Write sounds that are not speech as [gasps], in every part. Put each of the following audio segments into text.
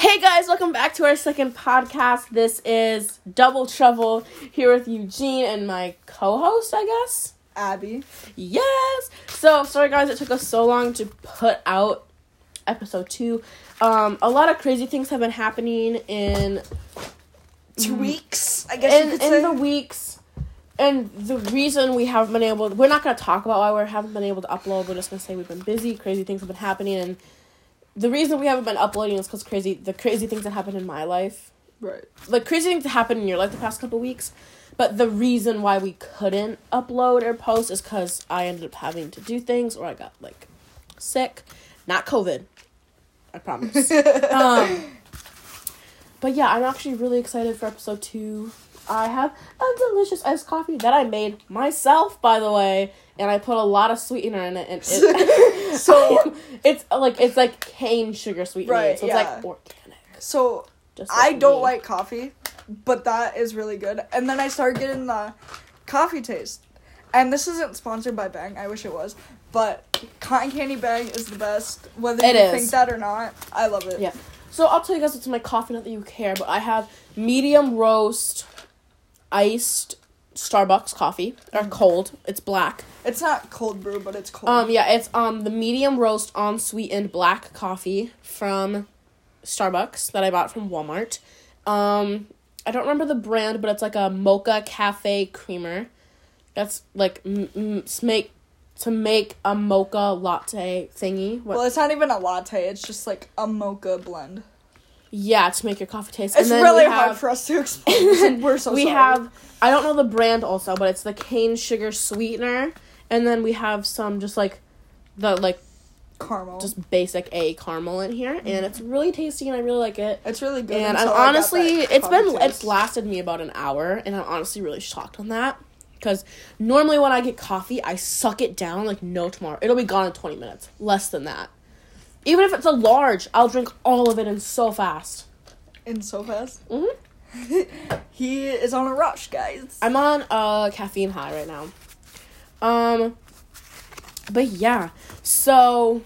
Hey guys, welcome back to our second podcast. This is Double Trouble here with Eugene and my co-host, I guess. Abby. Yes. So sorry guys, it took us so long to put out episode two. Um, a lot of crazy things have been happening in Two weeks, I guess you in, in the weeks. And the reason we haven't been able, we're not going to talk about why we haven't been able to upload. We're just going to say we've been busy, crazy things have been happening, and the reason we haven't been uploading is because crazy, the crazy things that happened in my life right. like crazy things that happened in your life the past couple weeks. But the reason why we couldn't upload or post is because I ended up having to do things or I got like sick. Not COVID. I promise. [laughs] um, but yeah, I'm actually really excited for episode two. I have a delicious iced coffee that I made myself, by the way, and I put a lot of sweetener in it. And it, [laughs] So- [laughs] it's uh, like it's like cane sugar sweetener, Right, so it's yeah. like organic. So Just I don't me. like coffee, but that is really good. And then I started getting the coffee taste. And this isn't sponsored by Bang. I wish it was. But cotton candy Bang is the best. Whether It you is. think that or not, I love it. Yeah. So I'll tell you guys what's in my coffee, not that you care, but I have medium roast iced Starbucks coffee. Or cold. It's black. It's not cold brew, but it's cold. Um yeah, it's um the medium roast unsweetened black coffee from Starbucks that I bought from Walmart. Um I don't remember the brand, but it's like a mocha cafe creamer. That's like m- m- make to make a mocha latte thingy. What? well, it's not even a latte. It's just like a mocha blend. Yeah, to make your coffee taste. It's and then really we hard for us to [laughs] explain. We're so we sorry. have I don't know the brand also, but it's the cane sugar sweetener, and then we have some just like the like caramel. just basic A caramel in here, and mm-hmm. it's really tasty, and I really like it. it's really good. And I'm until I got honestly, it's been coffee it's lasted me about an hour, and I'm honestly really shocked on that. Because normally when I get coffee, I suck it down like no tomorrow. It'll be gone in 20 minutes, less than that. Even if it's a large, I'll drink all of it in so fast. in so fast. hmm [laughs] He is on a rush, guys. I'm on a caffeine high right now. Um, but yeah, so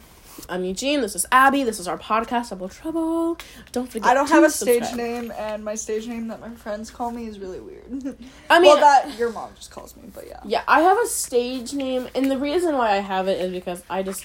I'm Eugene. This is Abby. This is our podcast, Double Trouble. Don't forget. I don't have a stage name, and my stage name that my friends call me is really weird. [laughs] I mean, well, that your mom just calls me, but yeah. yeah, I have a stage name, and the reason why I have it is because I just.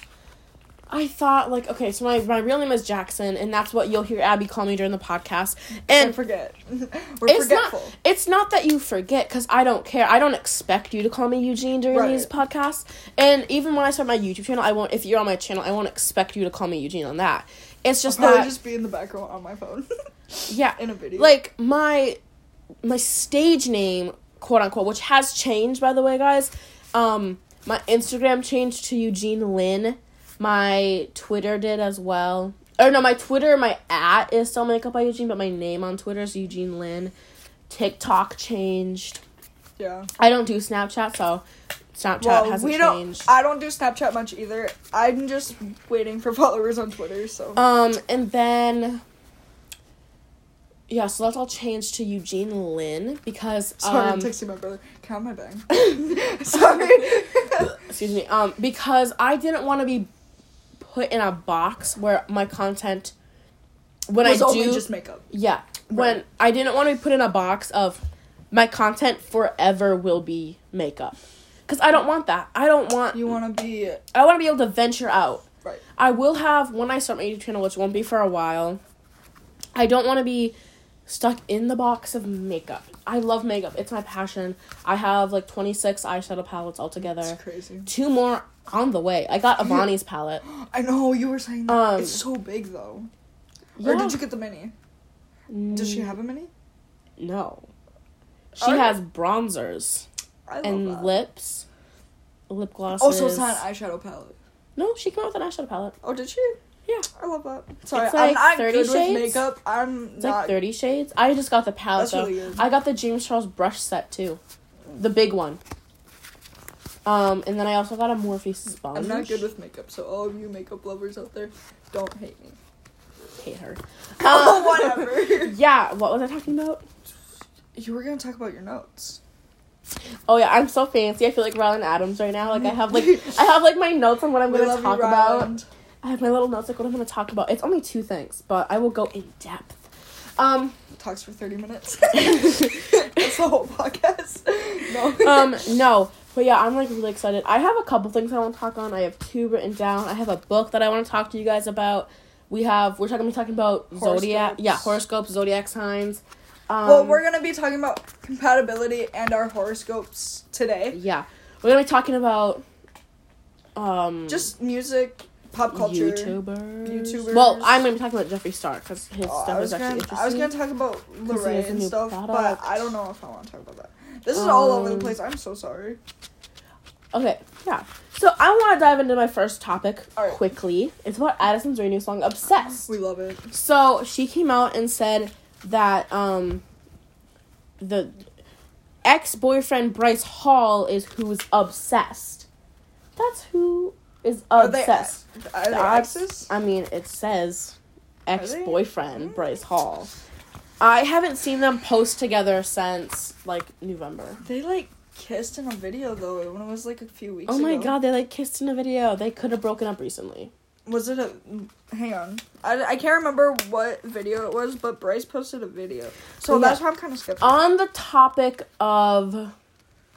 I thought like okay, so my, my real name is Jackson, and that's what you'll hear Abby call me during the podcast. And forget. [laughs] We're it's forgetful. not it's not that you forget because I don't care. I don't expect you to call me Eugene during Right. these podcasts. And even when I start my YouTube channel, I won't. If you're on my channel, I won't expect you to call me Eugene on that. It's just I'll that just be in the background on my phone [laughs] yeah, in a video. like my my stage name, quote unquote, which has changed by the way, guys. Um, my Instagram changed to Eugene Lynn. My Twitter did as well. Or no, my Twitter, my at is still makeup by Eugene, but my name on Twitter is Eugene Lynn. TikTok changed. yeah. I don't do Snapchat, so Snapchat Well, hasn't we don't. changed. I don't do Snapchat much either. I'm just waiting for [laughs] followers on Twitter. So um, and then yeah, so that's all changed to Eugene Lynn because sorry, um, I'm texting my brother. Count my bang. [laughs] [laughs] sorry. excuse me um because i didn't want to be put in a box where my content when was i only do just makeup. yeah. When i didn't want to be put in a box of my content forever will be makeup. Because i don't want that. I don't want You want to be i want to be able to venture out. Right. i will have when i start my youtube channel which won't be for a while i don't want to be stuck in the box of makeup. I love makeup. It's my passion. I have like 26 eyeshadow palettes altogether. It's crazy. two more on the way. I got Avani's palette. [gasps] I know you were saying that. Um, it's so big though. Yeah. Or did you get the mini? Does she have a mini? No. She Oh, yeah. has bronzers I love and that. lips, lip glosses. Oh, so it's not an eyeshadow palette. No, she came out with an eyeshadow palette. Oh, did she? Yeah. I love that. Sorry, It's I'm not 30 good shades? with makeup. I'm It's not. like 30 shades. I just got the palette That's though. really good. I got the James Charles brush set too. The big one. Um, and then I also got a Morphe sponge. I'm not good with makeup, so all of you makeup lovers out there, don't hate me. hate her. [laughs] Oh, Um, whatever. [laughs] Yeah, what was I talking about? you were gonna talk about your notes. Oh yeah, I'm so fancy. I feel like Ryland Adams right now. Like I have like I have like my notes on what I'm We gonna talk about. I have my little notes like what I'm gonna talk about. It's only two things, but I will go in depth. Um, Talks for thirty minutes. [laughs] That's the whole podcast. No. um, no, but yeah, I'm like really excited. I have a couple things I want to talk on. I have two written down. I have a book that I want to talk to you guys about. We have we're talking talking about zodiac, yeah, horoscopes, zodiac signs. Um, well, we're gonna be talking about compatibility and our horoscopes today. yeah, we're gonna be talking about um Just music, pop culture. YouTubers. YouTubers. Well, I'm gonna be talking about Jeffree Star because his Oh, stuff is actually gonna, I was gonna talk about Lorraine and stuff, but. I don't know if I want to talk about that. This is all over the Um, place. I'm so sorry. Okay, yeah. So I want to dive into my first topic Alright. quickly. It's about Addison's new song "Obsessed." We love it. So she came out and said that um the ex boyfriend Bryce Hall is who's obsessed. That's who is Are they- obsessed. Are they exes? I mean, it says ex boyfriend Bryce Hall. I haven't seen them post together since like November. They like kissed in a video though when it was like a few weeks ago. Oh my ago. god, they like kissed in a video. They could have broken up recently. Was it a? Hang on, I, I can't remember what video it was, but Bryce posted a video, so yeah. that's why I'm kind of skeptical. On the topic of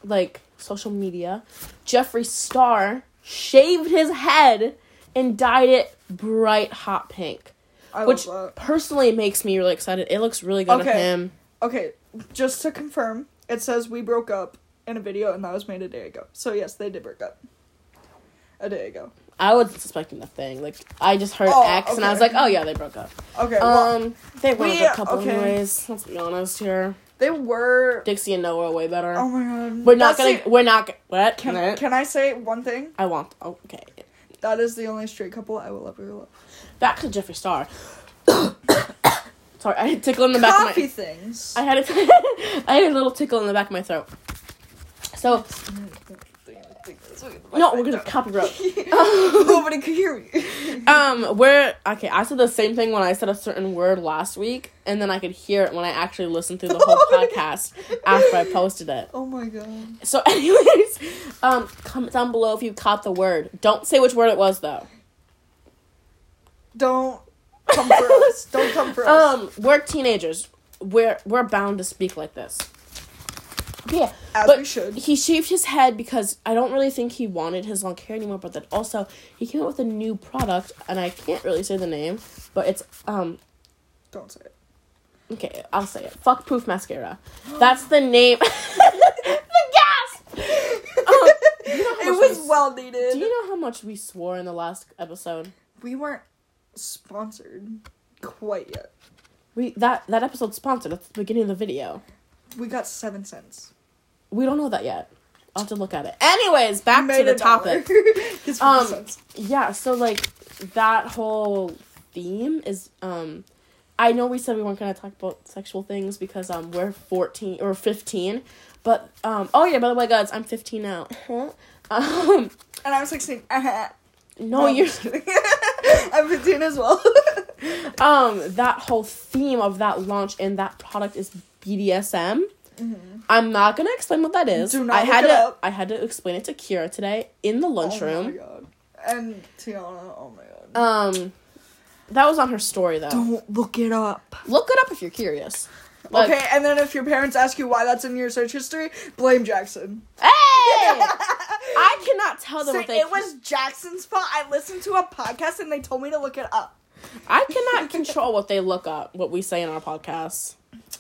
like social media, Jeffree Star shaved his head and dyed it bright hot pink, I which personally makes me really excited. It looks really good on Okay. him. Okay, just to confirm, it says we broke up in a video, and that was made a day ago. So yes, they did break up. A day ago. I wasn't suspecting the thing. Like I just heard Oh, X and I was like, oh yeah, they broke up. Okay, well, Um, they were we- a couple okay. anyways. Let's be honest here. they were. Dixie and Noah are way better. Oh my god. we're not That's gonna. the- we're not. What? can, can I say one thing? I want. Okay. That is the only straight couple I will ever love. Back to Jeffree Star. [coughs] Sorry, I had a tickle in the back Coffee of things. I had a, [laughs] I had a little tickle in the back of my throat. So mm, no, we're gonna copyright. [laughs] [laughs] Nobody could hear me. [laughs] Um, where okay, I said the same thing when I said a certain word last week, and then I could hear it when I actually listened through the whole podcast after I posted it. Oh my god. So, anyways, um, comment down below if you caught the word. Don't say which word it was though. Don't come for us. Don't come for us. Um, we're teenagers. We're we're bound to speak like this. Yeah, As but we should. he shaved his head because I don't really think he wanted his long hair anymore. But then also he came out with a new product, and I can't really say the name, but it's um Don't say it. okay, I'll say it. Fuck proof mascara. [gasps] That's the name. [laughs] the gas. [laughs] Um, you know It was we- well needed. Do you know how much we swore in the last episode? we weren't sponsored quite yet. We that that episode sponsored at the beginning of the video. We got seven cents. We don't know that yet. I'll have to look at it. Anyways, back to the topic. [laughs] Um, Yeah, so like that whole theme is um I know we said we weren't gonna talk about sexual things because um we're fourteen or fifteen. But um oh yeah, by the way guys, I'm fifteen now. [laughs] um And I'm 16. no you're [laughs] I'm 15 as well. um that whole theme of that launch and that product is BDSM. I'm not gonna explain what that is. Mm-hmm. Do not I had look it to up. I had to explain it to Kira today in the lunchroom. oh my god. And Tiana, oh my god. um that was on her story though. Don't look it up. Look it up if you're curious. Like, okay, and then if your parents ask you why that's in your search history, blame Jackson. Hey! [laughs] I cannot tell them they it was Jackson's fault. I listened to a podcast and they told me to look it up. I cannot [laughs] control what they look up, what we say in our podcasts.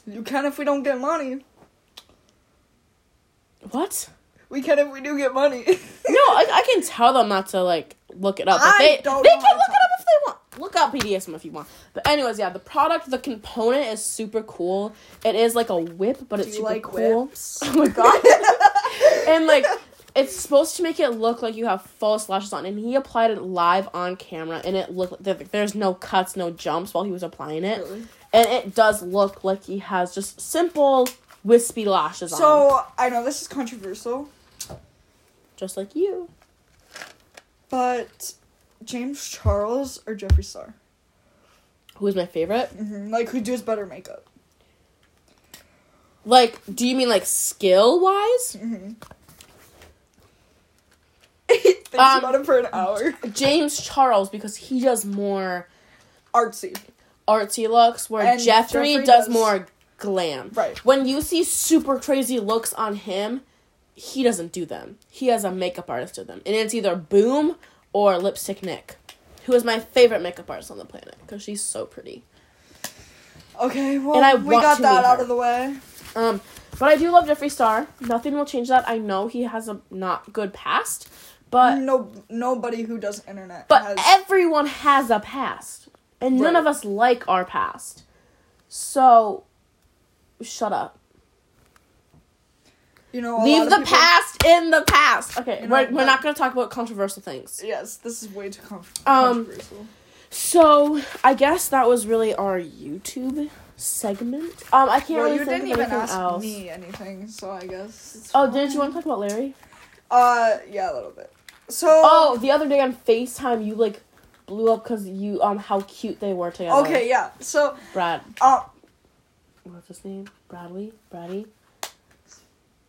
You can if we don't get money. What? We can if we do get money. [laughs] No, I, I can tell them not to like look it up. But I they don't they can look it up if they want. Look up BDSM if you want. But anyways, yeah, the product, the component is super cool. It is like a whip, but do it's super like cool. whips? [laughs] Oh my god. [laughs] and like it's supposed to make it look like you have false lashes on and he applied it live on camera and it looked like there's no cuts no jumps while he was applying it Really? and it does look like he has just simple wispy lashes on So I know this is controversial, just like you but James Charles or Jeffree Star, who is my favorite hmm like who does better makeup? like do you mean like skill wise Mm-hmm. [laughs] thinks Um, about it for an hour. James Charles because he does more Artsy. artsy looks, where Jeffree, Jeffree does, does- more glam. Right. When you see super crazy looks on him, he doesn't do them. He has a makeup artist do them, and it's either Boom or Lipstick Nick, who is my favorite makeup artist on the planet because she's so pretty. Okay, well, And I we got that out her. of the way. Um, but I do love Jeffree Star. Nothing will change that. I know he has a not good past, but no, nobody who does internet but has. everyone has a past, and none of us like our past. So, shut up. you know, Leave the people- past in the past. Okay, You know, we're, we're not going to talk about controversial things. Yes, this is way too con- Um, controversial. So, I guess that was really our YouTube segment. Um, I can't Well, really you think didn't of even anything ask else. me anything, so I guess. It's Oh, fine. didn't you want to talk about Larray? Uh, yeah, a little bit. So. Oh, the other day on FaceTime, you like blew up because you um how cute they were together. Okay, yeah. So, Brad, uh, what's his name? Bradley, Brady,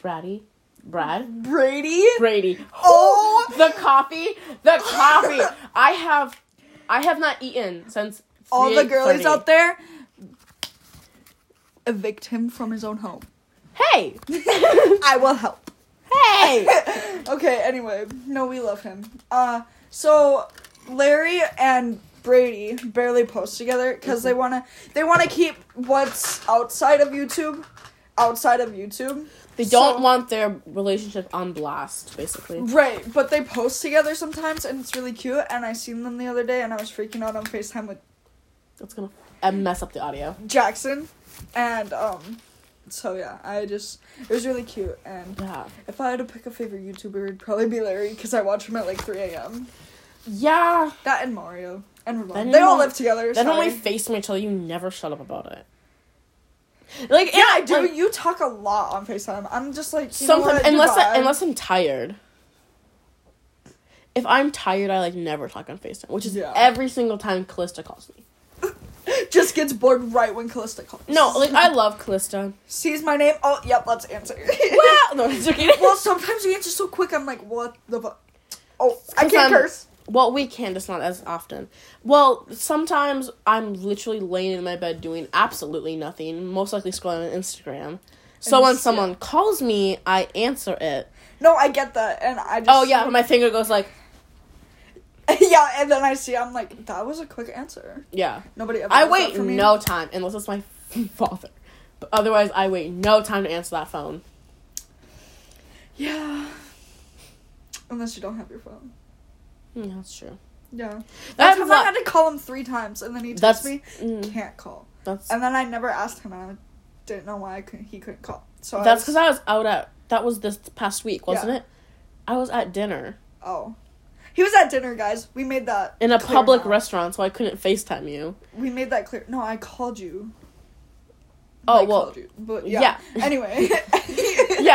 Brady, Brad, Brady. Brady. Oh, the coffee, the coffee. I have, I have not eaten since. all the girlies out there. Evict him from his own home. Hey, [laughs] I will help. hey. [laughs] okay, anyway, no, we love him. Uh, so Larray and Brady barely post together because they wanna they wanna keep what's outside of YouTube outside of YouTube. They don't So- want their relationship on blast, basically. Right, but they post together sometimes and it's really cute. And I seen them the other day and I was freaking out on Facetime with That's gonna mess up the audio. Jackson, and um, so yeah, I just it was really cute. And Yeah. if I had to pick a favorite YouTuber, it'd probably be Larray because I watch him at like three a.m. Yeah. That and Mario and Ramon. Then They all live together. Then sorry. we FaceTime each other, you never shut up about it. Like yeah, I do. like, you talk a lot on Facetime. I'm just like sometimes unless I, unless I'm tired. If I'm tired, I like never talk on FaceTime, which is Yeah. every single time Callista calls me. [laughs] just gets bored right when Callista calls. No, like I love Callista. sees my name. Oh, yep, let's answer. [laughs] well, no, I'm joking. well, sometimes you answer so quick. I'm like, what the fuck? Oh, I can't I'm- curse. Well, we can, just not as often. Well, sometimes I'm literally laying in my bed doing absolutely nothing, most likely scrolling on Instagram. So when someone calls me, I answer it. No, I get that, and I just. Oh yeah, my finger goes like, [laughs] yeah, and then I see. I'm like, that was a quick answer. yeah. Nobody ever. I wait for me. no time unless it's my [laughs] father. But otherwise, I wait no time to answer that phone. Yeah. Unless you don't have your phone. Yeah, that's true. Yeah. That That happens time a I had to call him three times, and then he texted me, mm, can't call. that's And then I never asked him, and I didn't know why I couldn't, he couldn't call. So that's because I was out at that was this past week, wasn't Yeah. it? I was at dinner Oh. He was at dinner, guys. We made that in a public now. restaurant, so I couldn't Facetime you. We made that clear. No, I called you. Oh, I well, called you. But yeah. yeah. Anyway. [laughs] [laughs]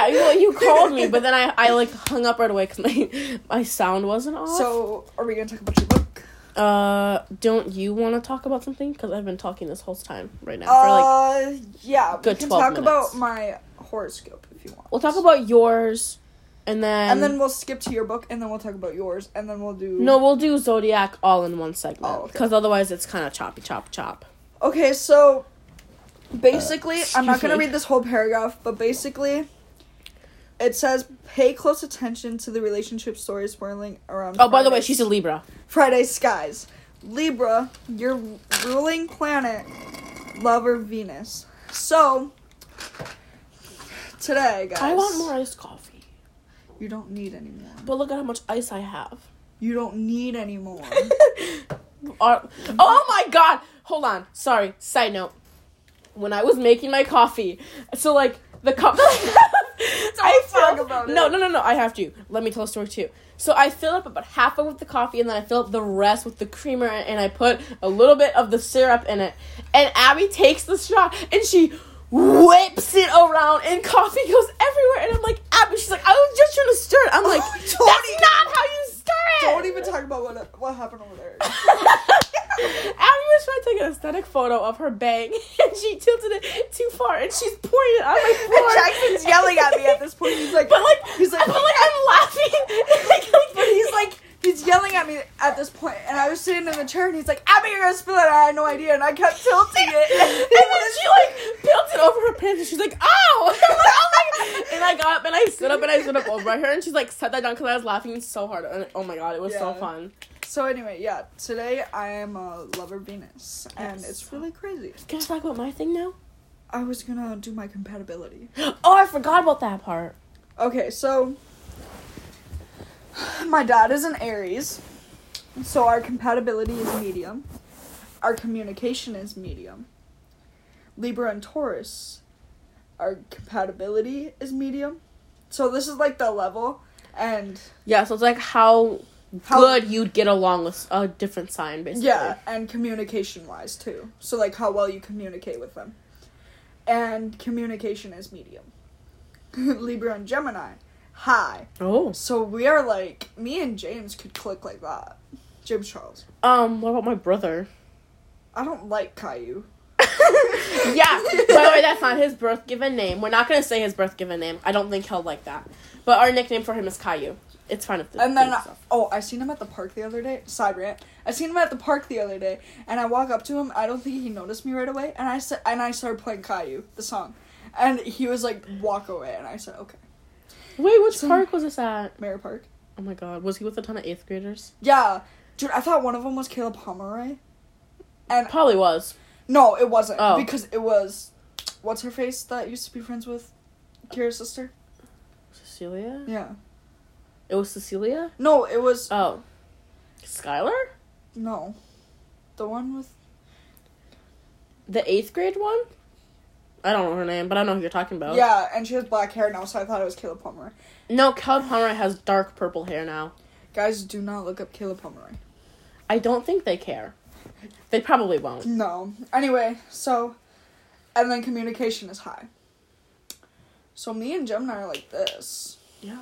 yeah, well, you [laughs] called me, but then I, I like hung up right away because my [laughs] my sound wasn't off. So, are we gonna talk about your book? uh, don't you want to talk about something? Because I've been talking this whole time right now for like. uh, yeah. good we can 12 talk minutes. about my horoscope if you want. We'll talk about yours, and then and then we'll skip to your book, and then we'll talk about yours, and then we'll do. no, we'll do zodiac all in one segment Oh, okay. because otherwise it's kind of choppy, chop, chop. Okay, so basically, I'm not gonna me. read this whole paragraph, but basically, it says pay close attention to the relationship stories swirling around. Oh, by the way, she's a Libra. Friday skies. Libra, your ruling planet, lover Venus. So today, guys, I want more iced coffee, You don't need any more. but look at how much ice I have. You don't need any more. [laughs] Oh my god! Hold on. Sorry. Side note. When I was making my coffee, so like the cup. [laughs] [laughs] I talk filled- about No, it. no, no, no. no. I have to. Let me tell a story too. So I fill up about half of it with the coffee, and then I fill up the rest with the creamer, and, I put a little bit of the syrup in it. And Abby takes the straw and she whips it around, and coffee goes everywhere. And I'm like, Abby, she's like, I was just trying to stir it. I'm [laughs] oh, like, Don't that's not how you stir it. don't even talk about what what happened over there. [laughs] Abby was trying to take an aesthetic photo of her bang, [laughs] and she tilted it too far, and she's it on my floor. Jackson's yelling at me at this point. He's like, [laughs] But like, he's like, but like, I'm laughing. like, but he's like, he's yelling at me at this point, and I was sitting in the chair, and he's like, "Abby, you're gonna spill it." And I had no idea, and I kept tilting it. [laughs] and then she like built it over her pants and she's like, ow! [laughs] I'm like, oh [laughs] and I got up and I stood up and I stood up over her and she's like set that down because I was laughing so hard and oh my god, it was so fun. So anyway, yeah, today I am a lover Venus, and Yes. it's really crazy. Can I talk about my thing now? I was gonna do my compatibility. [gasps] Oh, I forgot about that part. Okay, so [laughs] my dad is an Aries, so our compatibility is medium. Our communication is medium. Libra and Taurus, our compatibility is medium. So this is like the level, and Yeah, so it's like how, How- good you'd get along with a different sign, basically. yeah, and communication wise too. So like how well you communicate with them, and communication is medium. [laughs] Libra and Gemini, high. Oh. So we are like me and James could click like that. James Charles. Um, what about my brother? I don't like Caillou. [laughs] yeah. [laughs] By the way, that's not his birth given name. We're not gonna say his birth given name. I don't think he'll like that. But our nickname for him is Caillou. It's fine if the And then stuff. oh, I seen him at the park the other day. Side rant. I seen him at the park the other day, and I walk up to him. I don't think he noticed me right away, and I said, and I started playing Caillou, the song, and he was like, "Walk away," and I said, "Okay." Wait, which So- park was this at? Mary Park. Oh my god, was he with a ton of eighth graders? Yeah, dude. I thought one of them was Caleb Pomeroy, and Probably was. no, it wasn't Oh. because it was, what's her face that used to be friends with, Kira's sister. Cecilia? Yeah. It was Cecilia? No, it was Oh. Skylar? no, the one with The eighth grade one? I don't know her name, but I know who you're talking about. yeah, and she has black hair now, so I thought it was Caleb Pomeroy. No, Caleb Pomeroy has dark purple hair now. Guys, do not look up Caleb Pomeroy. I don't think they care. They probably won't. No. Anyway, so, and then communication is high. So me and Gemini are like this. Yeah.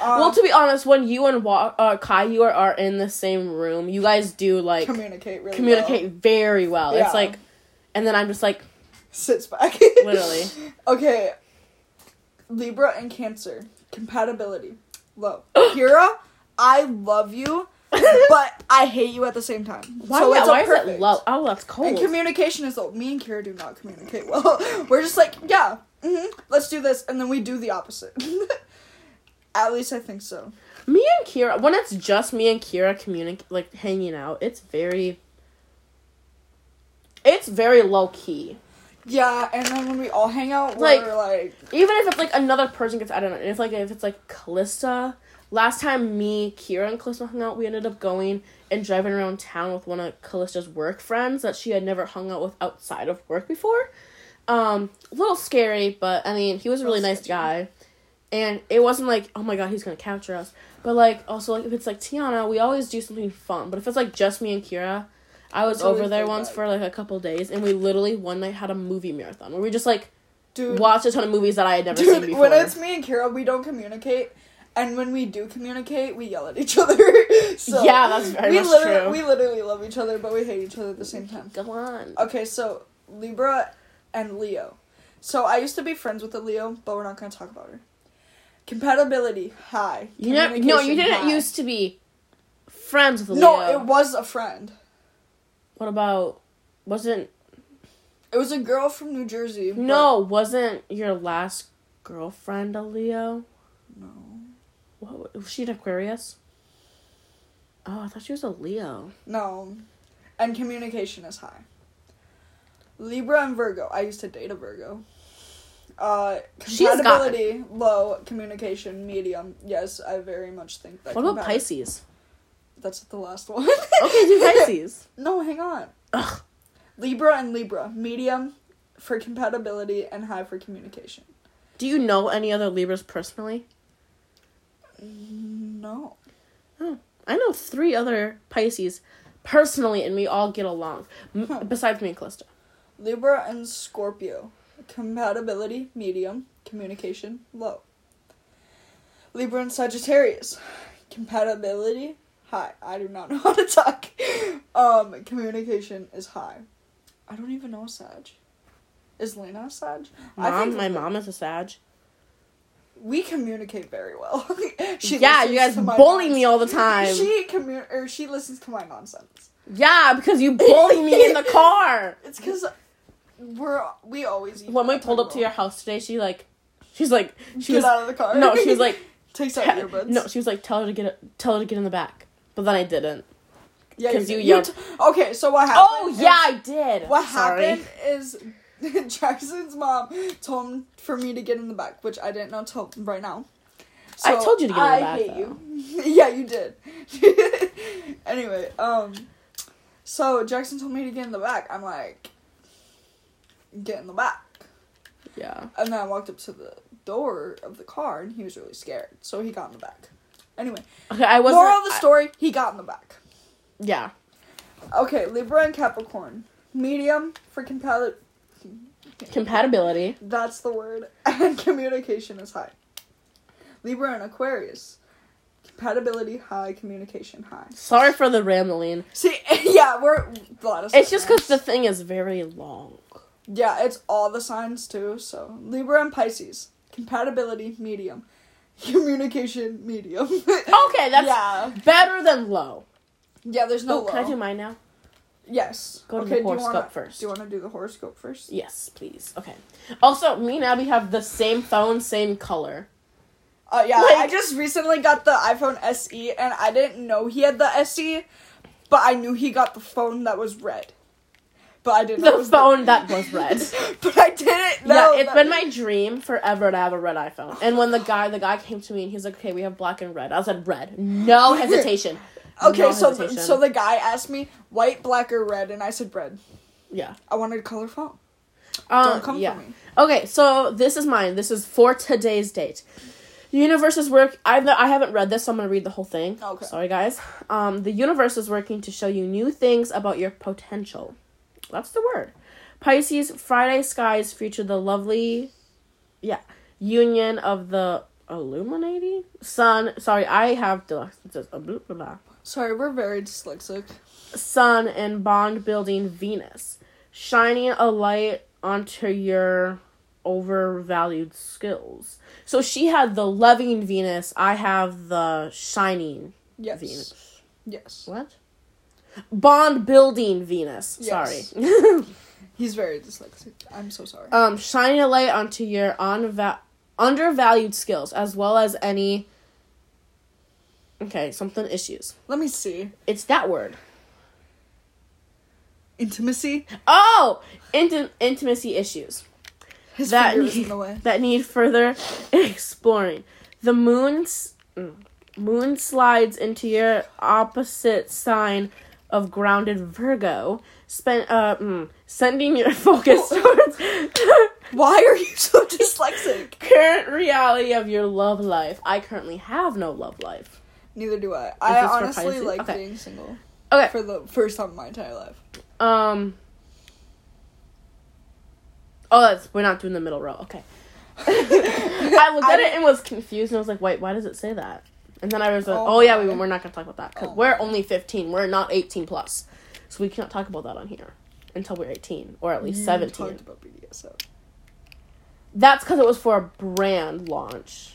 Uh, well, to be honest, when you and Wa- uh, Caillou are, are in the same room, you guys do like communicate really communicate well. very well. Yeah. It's like, and then I'm just like, Sits back. Literally. [laughs] okay. Libra and Cancer compatibility low. [gasps] Kira, I love you, [laughs] but I hate you at the same time. why, so yeah, it's a why is it low? Oh, that's cold. And communication is low. Me and Kira do not communicate well. [laughs] We're just like, yeah, hmm let's do this, and then we do the opposite. At least I think so. me and Kira, when it's just me and Kira communicate, like hanging out, it's very, it's very low key. Yeah, and then when we all hang out, Like- we're like, Even if it's like another person gets, I don't know. It's like if it's like Callista. Last time me, Kira, and Callista hung out, we ended up going and driving around town with one of Callista's work friends that she had never hung out with outside of work before. Um, a little scary, but I mean, he was a really nice guy. And it wasn't like, oh my god, he's gonna capture us. But like, also like if it's like Tiana, we always do something fun. But if it's like just me and Kira, I was It's over there once for like a couple days, and we literally one night had a movie marathon where we just like dude, watched a ton of movies that I had never seen before. When it's me and Kira, we don't communicate, and when we do communicate, we yell at each [laughs] other. so Yeah, that's very we much literally, true. We literally love each other, but we hate each other at the same time. Go on. Okay, so Libra and Leo. So I used to be friends with a Leo, but we're not gonna talk about her. Compatibility high. You know, no, you didn't high. used to be friends with Leo. No, it was a friend. What about? Wasn't It was a girl from New Jersey. no? Wasn't your last girlfriend a Leo? No. What was she an Aquarius? Oh, I thought she was a Leo. No. And communication is high. Libra and Virgo. I used to date a Virgo. Uh, compatibility low, communication medium. Yes, I very much think that. What about Pisces? That's the last one. [laughs] Okay, do Pisces. [laughs] No, hang on. Ugh. Libra and Libra. Medium for compatibility and high for communication. Do you know any other Libras personally? Mm, no. I know three other Pisces personally, and we all get along. Huh. Besides me and Callista. Libra and Scorpio. Compatibility, medium. Communication, low. Libra and Sagittarius. Compatibility, high. I do not [laughs] know how to talk. Um, communication is high. I don't even know a Sag. Is Lena a Sag? I Mom, think- my mom is a Sag. we communicate very well. [laughs] she yeah, you guys bully me all the time. She commu- or she listens to my nonsense. yeah, because you bully me in the [laughs] car. It's because we're we always eat When we pulled up to your house today, she like, she's like, she Get was out of the car. no, she was like, takes out earbuds. no, she was like, tell her to get it, tell her to get in the back. But then I didn't. yeah, 'cause did. you yelled- t- okay, so what happened? Oh yeah, I did. What Sorry. happened is [laughs] Jackson's mom told him for me to get in the back, which I didn't know till right now. So I told you to get in the back. I hate though. you. [laughs] yeah, you did. [laughs] anyway, um, so Jackson told me to get in the back. I'm like, get in the back, Yeah. and then I walked up to the door of the car, and he was really scared, so he got in the back. Anyway, Okay, I wasn't. moral of the story: he got in the back. yeah. Okay, Libra and Capricorn, medium for compatibility. Compatibility. That's the word. [laughs] And communication is high. Libra and Aquarius. Compatibility high, communication high. Sorry for the rambling. See, [laughs] yeah, we're a lot of It's just because the thing is very long. yeah, it's all the signs too. So Libra and Pisces. Compatibility medium. Communication medium. Okay, that's yeah, better than low. yeah. There's no. Oh, can I do mine now? Yes. Go to okay, the do you wanna, first. Do you want to do the horoscope first? Yes, please. Okay. Also, me and Abby have the same phone, same color. Uh, yeah, Like- I just recently got the iPhone SE, and I didn't know he had the SE, but I knew he got the phone that was red. But I didn't know The phone that [laughs] was red. but I didn't know. yeah, it's that- been my dream forever to have a red iPhone. And when the guy, the guy came to me and he's like, "Okay, we have black and red." I said, "Red." No hesitation. Okay, No so hesitation. so the guy asked me white, black, or red, and I said red. yeah. I wanted a color phone. Um, Don't come yeah. for me. Okay, so this is mine. This is for today's date. The universe is work. I've I haven't read this, so I'm gonna read the whole thing. Okay. Sorry, guys. Um, the universe is working to show you new things about your potential. That's the word. Pisces. Friday skies feature the lovely, yeah, union of the illuminating sun. Sorry, I have the it says, blah, blah, blah. Sorry, we're very dyslexic. sun and bond building Venus, shining a light onto your overvalued skills. So she had the loving Venus, I have the shining Yes. Venus. Yes. What? Bond building Venus. Yes. Sorry. [laughs] He's very dyslexic. I'm so sorry. um shining a light onto your unva- undervalued skills as well as any Okay, something issues. Let me see. It's that word. Intimacy. Oh, inti- intimacy issues. His that need, in the way. [laughs] that need further exploring. The moon's mm, moon slides into your opposite sign of grounded Virgo, spend uh mm, sending your [laughs] focus [laughs] towards Why are you so dyslexic? [laughs] current reality of your love life. I currently have no love life. Neither do I. I honestly like Okay. being single Okay. for the first time in my entire life. Um. Oh, that's we're not doing the middle row. Okay. I looked I at it and was confused, and I was like, "Wait, why does it say that?" And then I was like, Oh "Oh, yeah, we, we're not gonna talk about that because Oh we're only fifteen. We're not eighteen plus, so we can't talk about that on here until we're eighteen or at least You seventeen. talked about BDSM. That's because it was for a brand launch.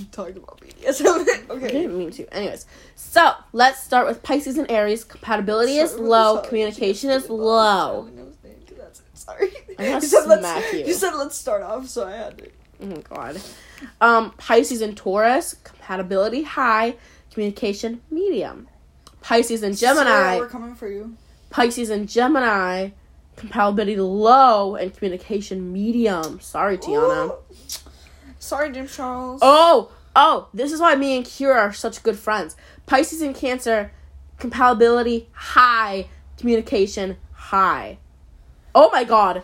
You talked about BDSM. [laughs] okay. I didn't mean to. Anyways, so let's start with Pisces and Aries. Compatibility is low. Communication is low. bothered saying his name, 'cause that's it. Sorry. I'm gonna [laughs] You said smack you. You said let's start off, so I had to. Oh god. Um, Pisces and Taurus, compatibility high, communication medium. Pisces and Gemini, Sarah, we're coming for you. Pisces and Gemini, compatibility low and communication medium. Sorry, Tiana. Ooh. Sorry, James Charles. Oh, oh, this is why me and Kira are such good friends. Pisces and Cancer, compatibility high, communication high. Oh my god.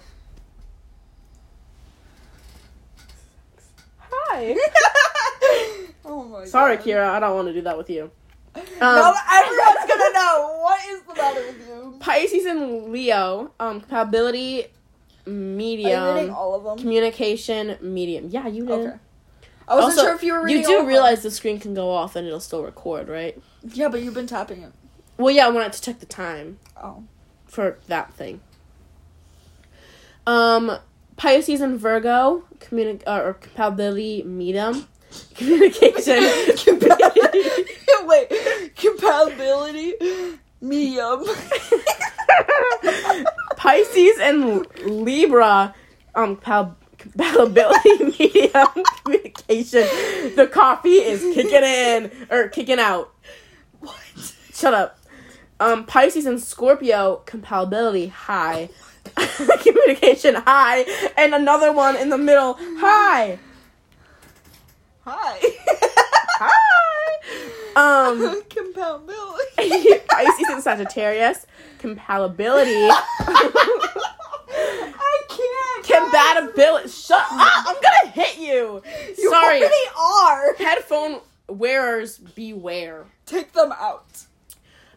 [laughs] [laughs] Oh my Sorry, God. Kira, I don't want to do that with you. Um, now everyone's gonna know what is the matter with you. Pisces and Leo, um, compatibility medium, all of them? communication medium. Yeah, you did. Okay. I wasn't Also, sure if you were reading. You do realize the screen can go off and it'll still record, right? Yeah, but you've been tapping it. Well, yeah, I wanted to check the time Oh. for that thing. Um, Pisces and Virgo, communi- uh, or compatibility medium. Communication. [laughs] Wait, compatibility, medium. [laughs] Pisces and Libra, um, pal- compatibility [laughs] medium communication. The coffee is kicking in or kicking out. What? Shut up. Um, Pisces and Scorpio compatibility high, [laughs] communication high, and another one in the middle high. Hi. Hi. [laughs] Um, [laughs] compatibility. Pisces and Sagittarius compatibility. I can't. guys. Compatibility. Shut up! I'm gonna hit you. You Sorry. already are. Headphone wearers beware. Take them out.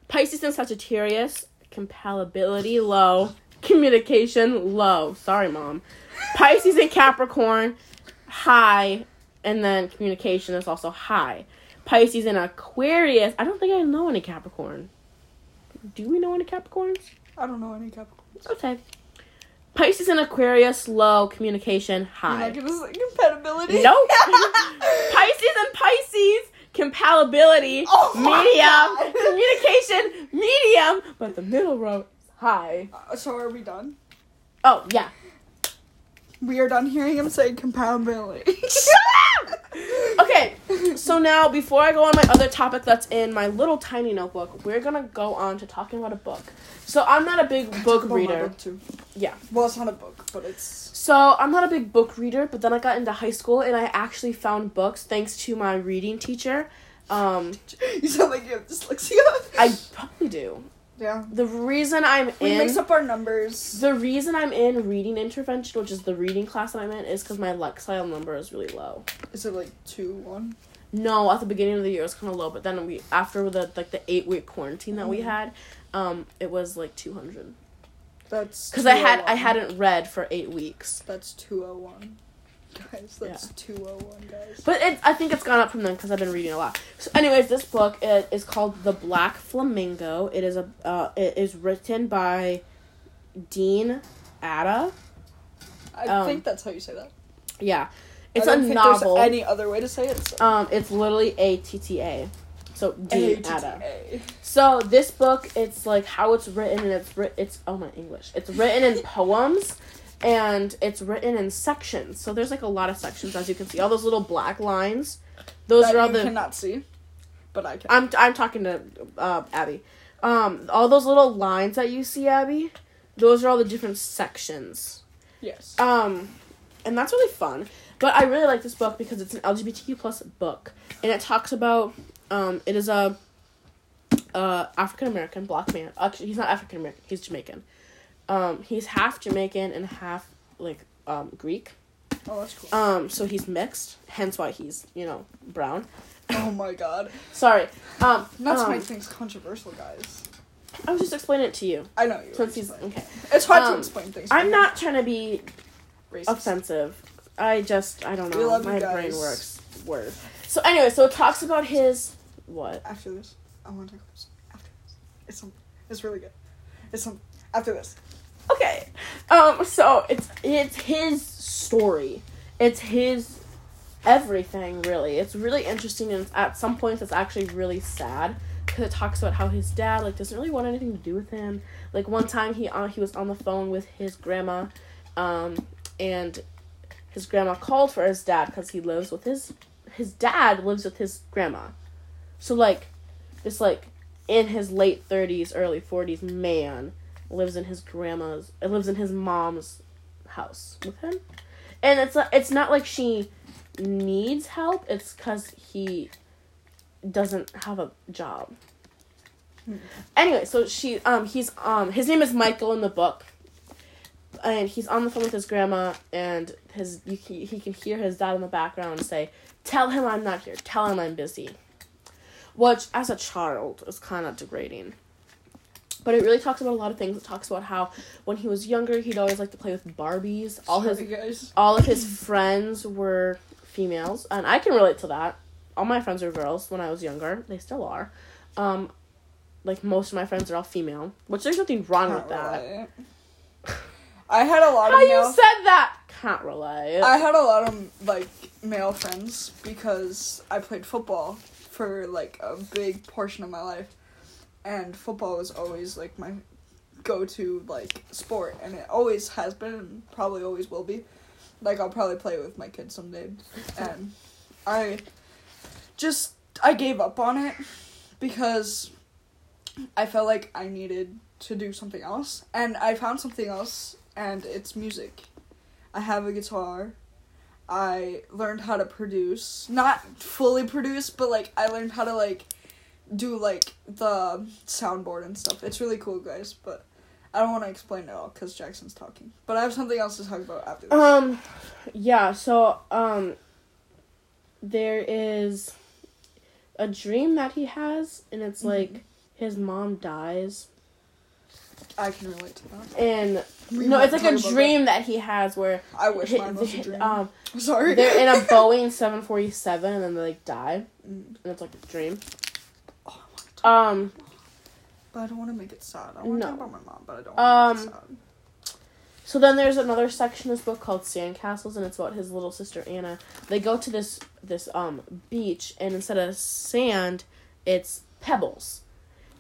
Pisces and Sagittarius compatibility low, communication low. Sorry, mom. Pisces and Capricorn high, and then communication is also high. Pisces and Aquarius. I don't think I know any Capricorn. Do we know any Capricorns? I don't know any Capricorns. Okay. Pisces and Aquarius low, communication You're high. gonna say compatibility. Nope. [laughs] Pisces and Pisces, compatibility, Oh medium, God. communication, medium, but the middle row high. Uh, so are we done? Oh, yeah. We are done hearing him say compatibility. [laughs] Okay, so now before I go on my other topic that's in my little tiny notebook, we're gonna go on to talking about a book. So I'm not a big book reader. book. Yeah. Well, it's not a book, but it's. So I'm not a big book reader, but then I got into high school and I actually found books thanks to my reading teacher. Um, [laughs] You sound like you have dyslexia. I probably do. Yeah. The reason I'm We in mix up our numbers. the reason I'm in reading intervention, which is the reading class that I'm in, is because my Lexile number is really low. Is it like two one? No, at the beginning of the year it was kind of low, but then we after the like the eight week quarantine that we Mhm. had, um, it was like two hundred. That's Because I had I hadn't read for eight weeks, That's two oh one. Guys, that's oh one, guys. but it I think it's gone up from then because I've been reading a lot. So, anyways, this book it is called The Black Flamingo. It is a uh, it is written by Dean Atta. I um, think that's how you say that. Yeah, it's a novel. There's any other way to say it. So. Um, it's literally A T T A. So Dean. A-T-T-A. So this book, it's like how it's written, and it's writ- it's oh my English. It's written in [laughs] poems, and it's written in sections. So there's like a lot of sections, as you can see. All those little black lines, those that are all the you the. cannot see, but I can. I'm I'm talking to uh, Abby. Um, all those little lines that you see, Abby, those are all the different sections. yes. Um, and that's really fun. But I really like this book because it's an LGBTQ plus book, and it talks about um, it is a uh African American black man. Actually, he's not African American. He's Jamaican. Um, he's half Jamaican and half like um Greek. oh, that's cool. Um, so he's mixed. Hence why he's you know brown. oh my god. Sorry. Um, Not to um, make things controversial, guys. I was just explaining it to you I know you. since he's okay. It's hard to um, explain things. I'm not trying to be racist. offensive. I just I don't We know. My brain works. Word. So anyway, so it talks about his what? After this, I want to talk about something. After this, it's something. It's really good. It's something. After this. Okay. Um so it's it's his story. It's his everything really. It's really interesting and at some points it's actually really sad because it talks about how his dad like doesn't really want anything to do with him. Like one time he on he was on the phone with his grandma um and his grandma called for his dad cuz he lives with his his dad lives with his grandma. So like this like in his late 30s, early 40s man lives in his grandma's it lives in his mom's house with him. And it's not, it's not like she needs help it's because he doesn't have a job. Hmm. anyway so she um he's um his name is michael in the book. And he's on the phone with his grandma and his you can, he can hear his dad in the background say tell him i'm not here. Tell him i'm busy. Which as a child is kind of degrading but it really talks about a lot of things. It talks about how when he was younger, he'd always like to play with Barbies. All his guys. all of his friends were females, and I can relate to that. All my friends were girls when I was younger. They still are. Um, like most of my friends are all female, which there's nothing wrong with Not that. I had a lot How of you said that? can't relate. I had a lot of like male friends because I played football for like a big portion of my life, and football was always like my go-to like sport, and it always has been and probably always will be. Like I'll probably play with my kids someday, and I just I gave up on it because I felt like I needed to do something else, and I found something else, and it's music. I have a guitar. I learned how to produce, not fully produce, but like I learned how to like do like the soundboard and stuff. It's really cool, guys, but I don't want to explain it all because Jackson's talking. But I have something else to talk about after this. Um, yeah. So um, there is a dream that he has, and it's Mhm. like his mom dies, I can relate to that. and We no, it's like a dream that he has where. I wish hi- mine was a dream. um [laughs] Sorry. they're in a [laughs] Boeing seven forty seven, and then they like die, Mm. and it's like a dream. Oh, I wanna talk- Um, but I don't want to make it sad. I want to No. talk about my mom, but I don't want to Um, make it sad. So then there's another section in this book called Sandcastles, and it's about his little sister Anna. They go to this this um beach, and instead of sand, it's pebbles.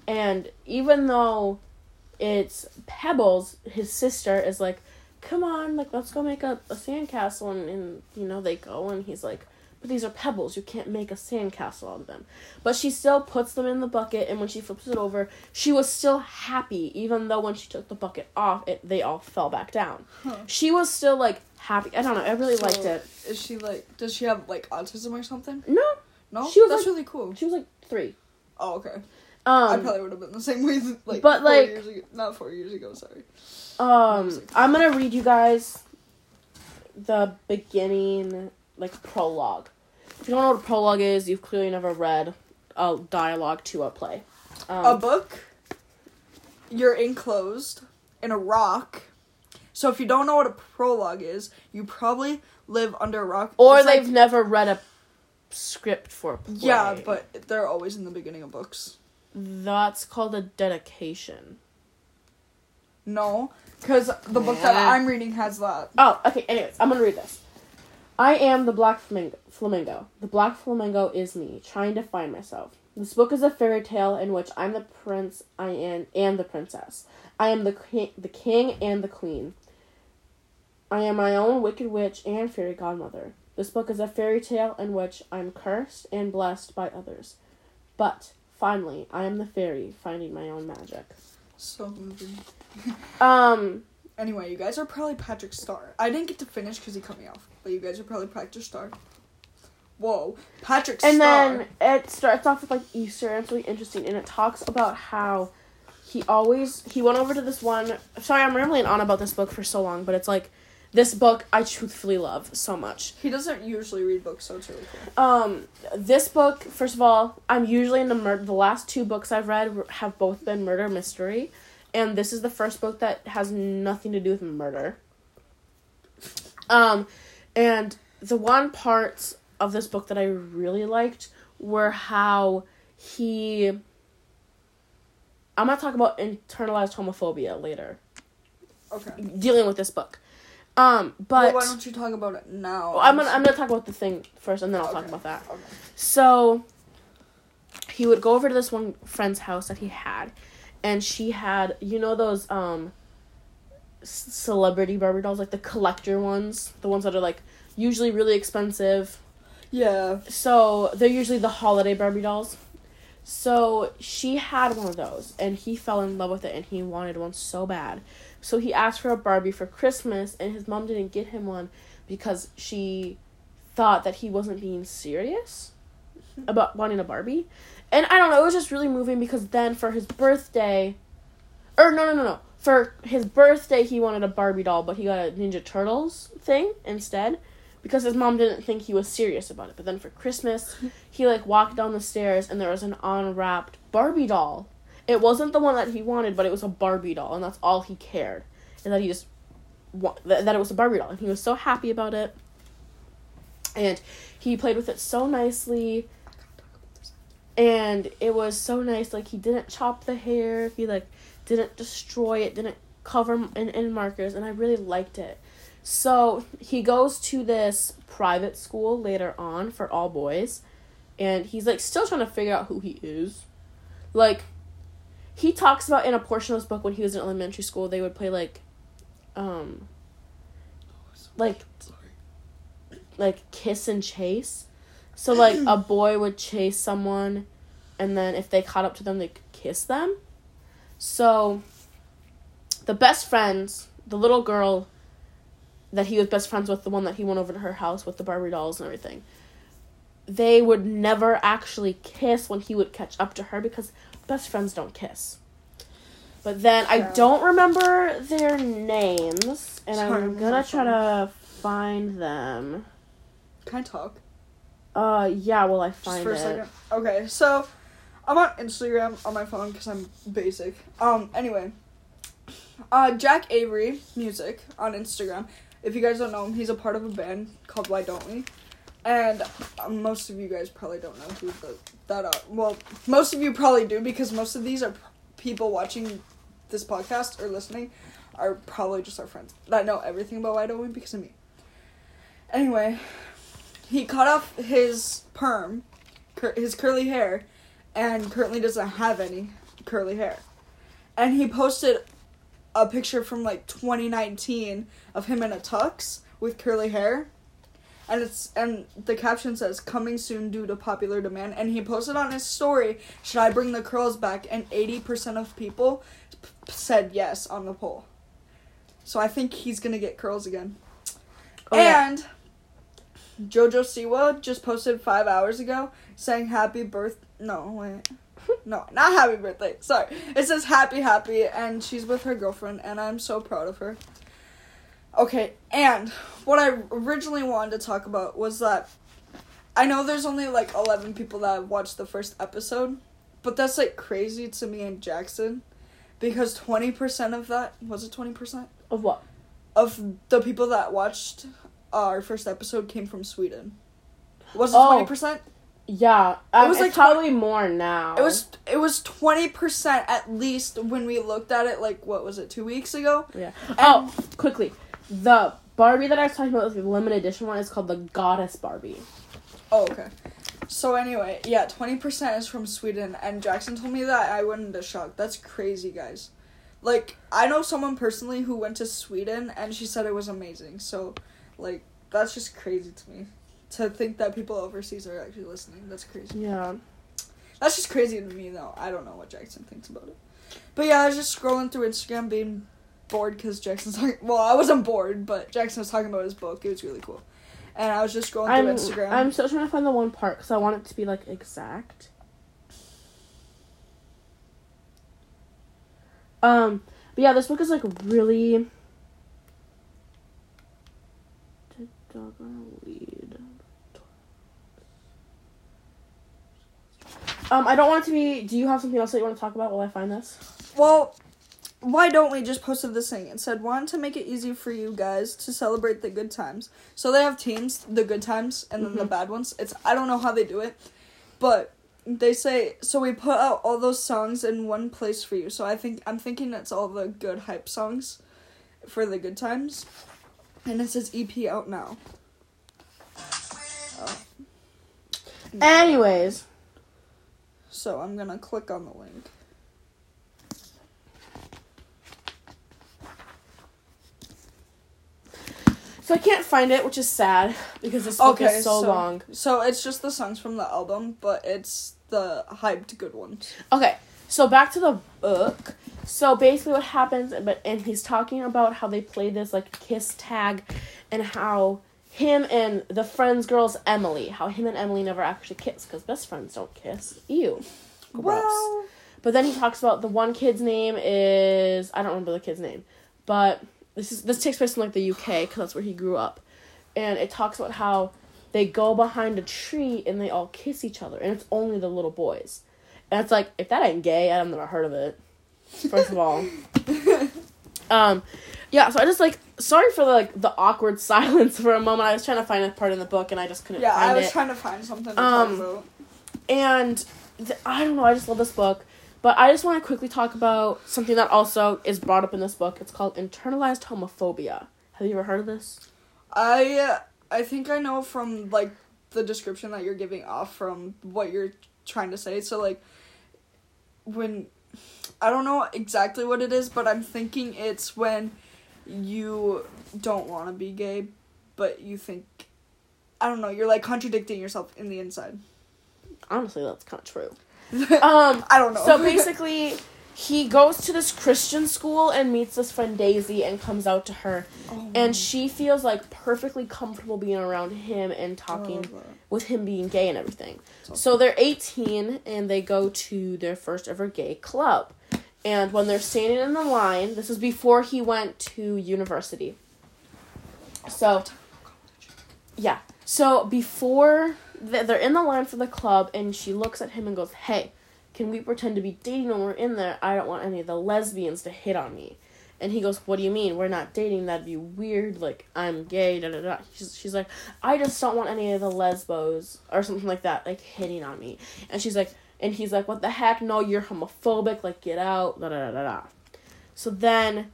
And even though it's pebbles, his sister is like, "Come on, like let's go make a, a sandcastle." And, and you know they go, and he's like, "But these are pebbles. You can't make a sandcastle out of them." But she still puts them in the bucket, and when she flips it over, she was still happy, even though when she took the bucket off, it they all fell back down. Huh. She was still like happy. I don't know. I really So, liked it. Is she like? Does she have like autism or something? No, No. She was, That's like- really cool. she was like three. Oh, okay. I Um, probably would have been the same way. Like, But, four like- years ago. not four years ago. Sorry. um, I'm gonna read you guys the beginning, like prologue. If you don't know what a prologue is, you've clearly never read a dialogue to a play. Um, a book. You're enclosed in a rock. So if you don't know what a prologue is, you probably live under a rock. or It's they've never read a script for a play. yeah, but they're always in the beginning of books. that's called a dedication. No, because the book that I'm reading has that. Oh, okay. Anyways, I'm gonna read this. I am the black flamingo. Flamingo. The black flamingo is me, trying to find myself. This book is a fairy tale in which I'm the prince, I am, and the princess. I am the king, the king and the queen. I am my own wicked witch and fairy godmother. This book is a fairy tale in which I'm cursed and blessed by others. But finally, I am the fairy finding my own magic. So moving. [laughs] Um, Anyway, you guys are probably Patrick Star. I didn't get to finish because he cut me off, but you guys are probably Patrick Star. Whoa, Patrick and Star. And then it starts off with like Easter, and it's really interesting, and it talks about how he always he went over to this one. Sorry, I'm rambling on about this book for so long, but it's like this book I truthfully love so much. he doesn't usually read books, so it's really cool. Um, this book, first of all, I'm usually into murder. The last two books I've read have both been murder mystery, and this is the first book that has nothing to do with murder. Um, and the one parts of this book that I really liked were how he. I'm gonna talk about internalized homophobia later, Okay. dealing with this book. Um, but well, why don't you talk about it now? well, I'm gonna I'm gonna talk about the thing first, and then I'll talk about that. Okay. So he would go over to this one friend's house that he had, and she had you know those um celebrity Barbie dolls, like the collector ones, the ones that are like usually really expensive. Yeah. So they're usually the holiday Barbie dolls. So she had one of those, and he fell in love with it, and he wanted one so bad. So he asked for a Barbie for Christmas, and his mom didn't get him one because she thought that he wasn't being serious about wanting a Barbie. And I don't know, it was just really moving because then for his birthday, or no, no, no, no, for his birthday he wanted a Barbie doll, but he got a Ninja Turtles thing instead because his mom didn't think he was serious about it. But then for Christmas, [laughs] he like walked down the stairs and there was an unwrapped Barbie doll. It wasn't the one that he wanted, but it was a Barbie doll, and that's all he cared. And that he just wa- that, that it was a Barbie doll, and he was so happy about it. And he played with it so nicely, and it was so nice. Like he didn't chop the hair, he like didn't destroy it, didn't cover in, in markers, and I really liked it. So he goes to this private school later on for all boys, and he's like still trying to figure out who he is. Like, he talks about in a portion of his book when he was in elementary school, they would play like, um, like Sorry. like kiss and chase. So like a boy would chase someone and then if they caught up to them they could kiss them. So the best friends, the little girl that he was best friends with, the one that he went over to her house with the Barbie dolls and everything. They would never actually kiss when he would catch up to her because best friends don't kiss. But then I don't remember their names, and I'm gonna try to find them. Can I talk? Uh, yeah, Well, I Just find for a it? second. Okay, so I'm on Instagram on my phone because I'm basic. Um, anyway, uh, Jack Avery music on Instagram. If you guys don't know him, he's a part of a band called Why Don't We, and uh, most of you guys probably don't know who the, that are. Well, most of you probably do because most of these are p- people watching this podcast or listening are probably just our friends that know everything about Why Don't We because of me. Anyway, he cut off his perm, cur- his curly hair, and currently doesn't have any curly hair. And he posted a picture from like 2019 of him in a tux with curly hair. And it's and the caption says coming soon due to popular demand and he posted on his story should I bring the curls back and 80% of people p- said yes on the poll. So I think he's going to get curls again. Oh, yeah. Jojo Siwa just posted 5 hours ago saying happy birth no, wait. [laughs] No, not happy birthday. Sorry. It says happy happy and she's with her girlfriend and I'm so proud of her. Okay, and what I originally wanted to talk about was that I know there's only like 11 people that watched the first episode, but that's like crazy to me and Jackson because 20% of that, was it 20%? Of what? Of the people that watched our first episode came from Sweden. Was it Oh. 20%? Yeah, um, It was like probably more now. It was it was 20% at least when we looked at it like what was it 2 weeks ago? Yeah. Oh, quickly, the Barbie that I was talking about, the limited edition one, is called the Goddess Barbie. Oh, okay. So anyway, yeah, 20% is from Sweden and Jackson told me that I went into shock. That's crazy, guys. Like, I know someone personally who went to Sweden and she said it was amazing. So, like, that's just crazy to me. To think that people overseas are actually listening. That's crazy. Yeah. That's just crazy to me, though. I don't know what Jackson thinks about it. But yeah, I was just scrolling through Instagram being bored because Jackson's talking. [laughs] Well, I wasn't bored, but Jackson was talking about his book. It was really cool. And I was just scrolling I'm, through Instagram. I'm still trying to find the one part because I want it to be like exact. Um, but yeah, this book is like really. Did dog on a lead? Um, I don't want it to be. Do you have something else that you want to talk about while I find this? Well, why don't we just posted this thing? It said, wanted to make it easy for you guys to celebrate the good times. So they have teams, the good times and then the Mhm. bad ones. It's I don't know how they do it, but they say so we put out all those songs in one place for you. So I think I'm thinking it's all the good hype songs for the good times. And it says EP out now. Oh. Anyways, So I'm gonna click on the link. so I can't find it, which is sad because this book Okay, is so, so- long. So it's just the songs from the album, but it's the hyped good ones. Okay, so back to the book. So basically, what happens, but and he's talking about how they play this like kiss tag, and how him and the friends girls Emily, how him and Emily never actually kiss because best friends don't kiss. Ew. Gross. Well, But then he talks about the one kid's name is I don't remember the kid's name, but this is this takes place in like the UK because that's where he grew up, and it talks about how they go behind a tree and they all kiss each other, and it's only the little boys, and it's like if that ain't gay, I've never heard of it. First of all, [laughs] um, yeah. So I just like sorry for the, like the awkward [laughs] silence for a moment. I was trying to find a part in the book and I just couldn't yeah, I was it. trying to find something to Um, talk about. And th- I don't know, I just love this book. But I just want to quickly talk about something that also is brought up in this book. It's called internalized homophobia. Have you ever heard of this? I I think I know from like the description that you're giving off from what you're trying to say. So like when I don't know exactly what it is, but I'm thinking it's when you don't want to be gay, but you think I don't know, you're like contradicting yourself in the inside. Honestly, that's kind of true. [laughs] Um, I don't know. so basically, he goes to this Christian school and meets this friend Daisy and comes out to her, Oh, and she feels like perfectly comfortable being around him and talking with him being gay and everything. So they're 18 and they go to their first ever gay club. And when they're standing in the line, this is before he went to university. So, yeah. So before they're in the line for the club, and she looks at him and goes, Hey, can we pretend to be dating when we're in there? I don't want any of the lesbians to hit on me. And he goes, What do you mean? We're not dating. That'd be weird. Like, I'm gay. Da, da, da. She's, she's like, I just don't want any of the lesbos or something like that, like, hitting on me. And she's like, And he's like, What the heck? No, you're homophobic. Like, get out. Da, da, da, da, da. So then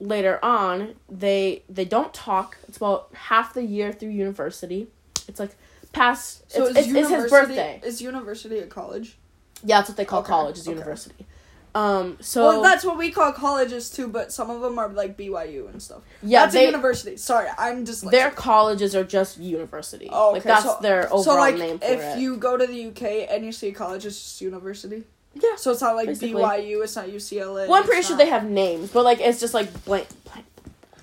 later on, they they don't talk. It's about half the year through university. It's like past. So it's, is it's, it's his birthday. Is university a college? Yeah, that's what they call Okay, college. Is okay. university. Um. So well, that's what we call colleges too, but some of them are like BYU and stuff. yeah, that's a university. Sorry, I'm just their colleges are just university. Oh, like okay, that's so- their overall so like name if it. you go to the UK and you see a college, it's just university. yeah. So it's not like Basically. BYU. It's not UCLA. Well, I'm pretty sure not- they have names, but like it's just like blank. blank.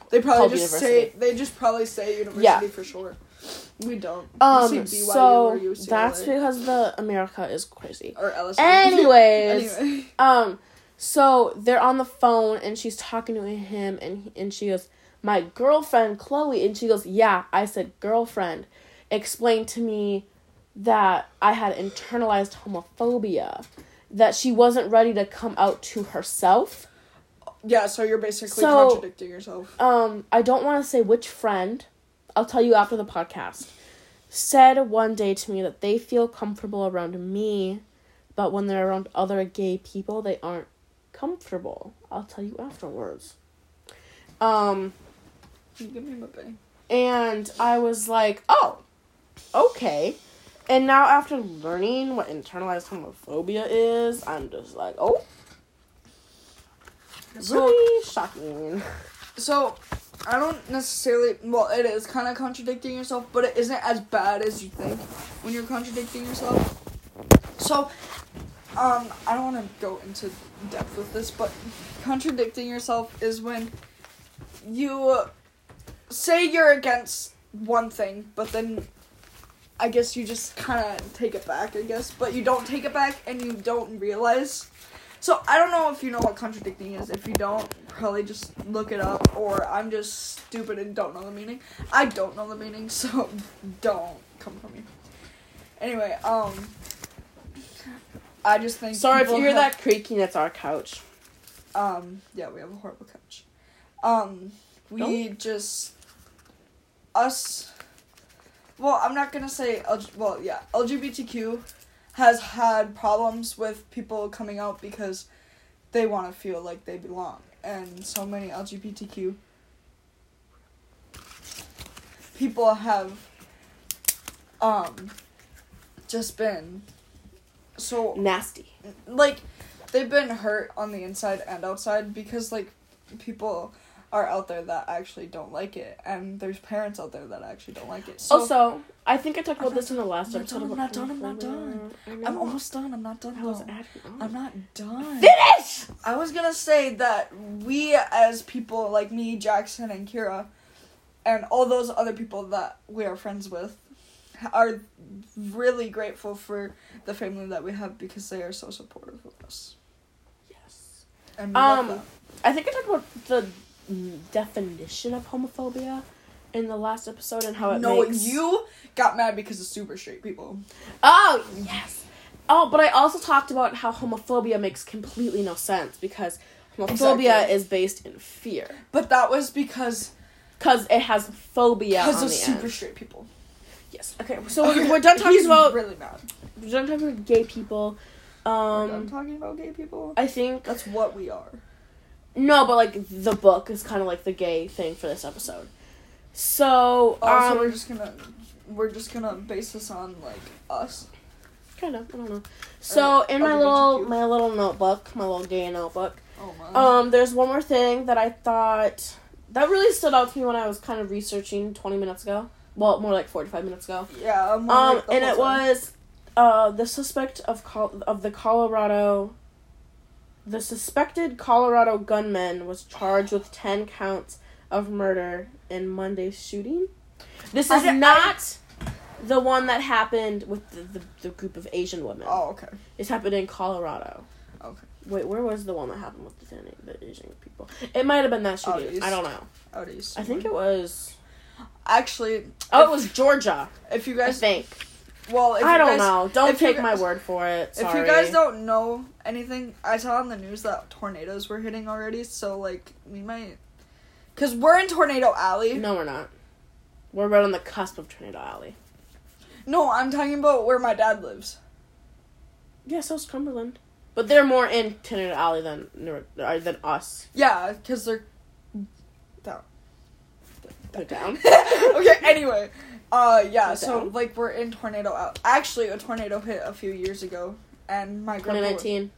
They probably just university. say they just probably say university Yeah. for sure. We don't. Um. we So that's because the America is crazy. or LSU. [laughs] Anyways. anyway. Um, so they're on the phone and she's talking to him and and she goes, "My girlfriend Chloe," and she goes, "Yeah." I said, "Girlfriend," explained to me that I had internalized homophobia, that she wasn't ready to come out to herself. Yeah, so you're basically So- contradicting yourself. Um, I don't want to say which friend. I'll tell you after the podcast. Said one day to me that they feel comfortable around me, but when they're around other gay people, they aren't comfortable. I'll tell you afterwards. Um, Give me my bang. and I was like, oh, okay. And now after learning what internalized homophobia is, I'm just like, oh, So really shocking. so I don't necessarily. Well, it is kind of contradicting yourself, but it isn't as bad as you think when you're contradicting yourself. So, um, I don't want to go into depth with this, but contradicting yourself is when you say you're against one thing, but then I guess you just kind of take it back, I guess, but you don't take it back and you don't realize. So I don't know if you know what contradicting is. If you don't, probably just look it up, or I'm just stupid and don't know the meaning. I don't know the meaning, so [laughs] don't come for me. Anyway, um, I just think. Sorry if you hear have- that creaking, it's our couch. um, yeah, we have a horrible couch. Um, we Don't- just us. Well, I'm not gonna say. L- well, yeah, LGBTQ has had problems with people coming out because they want to feel like they belong, and so many LGBTQ people have um just been so Nasty. like they've been hurt on the inside and outside because like people are out there that actually don't like it and there's parents out there that actually don't like it so also, I think I talked about I'm this in the last I'm episode. done, I'm not done, I'm not done. homophobia. I i'm almost done i'm not done I was on. i'm not done Finish. i was gonna say that we as people like me jackson and kira and all those other people that we are friends with are really grateful for the family that we have because they are so supportive of us Yes. and Um. I think I talked about the definition of homophobia in the last episode and how it no, makes. you got mad because of super straight people. Oh yes. Oh, but I also talked about how homophobia makes completely no sense because homophobia Exactly. is based in fear But that was because because it has phobia because of super end. straight people. Yes. Okay. So we're, we're done talking He's about really mad. we're done talking about gay people. We're done Um, talking about gay people. I think That's what we are. No, but like the book is kind of like the gay thing for this episode. So, Oh, um, so we're just gonna we're just gonna base this on like us. kind of, I don't know. So in my little my little notebook, my little gay notebook, Oh my. um, there's one more thing that I thought that really stood out to me when I was kind of researching 20 minutes ago. Well, more like 45 minutes ago. yeah. Um, like and it time. was uh the suspect of Col- of the Colorado. The suspected Colorado gunman was charged with ten counts of murder in Monday's shooting. This I is I- not the one that happened with the, the, the group of Asian women. Oh okay. It's happened in Colorado. Okay. Wait, where was the one that happened with the, the Asian people? It might have been that shooting. I don't know. Out east. I think it was. actually. Oh, if- it was Georgia. If you I guys think. Well, if I don't guys, know. Don't take my word for it. Sorry. If you guys don't know anything, I saw on the news that tornadoes were hitting already. So like we might, cause we're in Tornado Alley. No, we're not. We're right on the cusp of Tornado Alley. No, I'm talking about where my dad lives. Yeah, so's Cumberland. But they're more in Tornado Alley than than us. Yeah, cause they're down. They're down. [laughs] okay. Anyway, uh, yeah. So down? like we're in tornado. Alley. Actually, a tornado hit a few years ago, and my grandpa. 2019.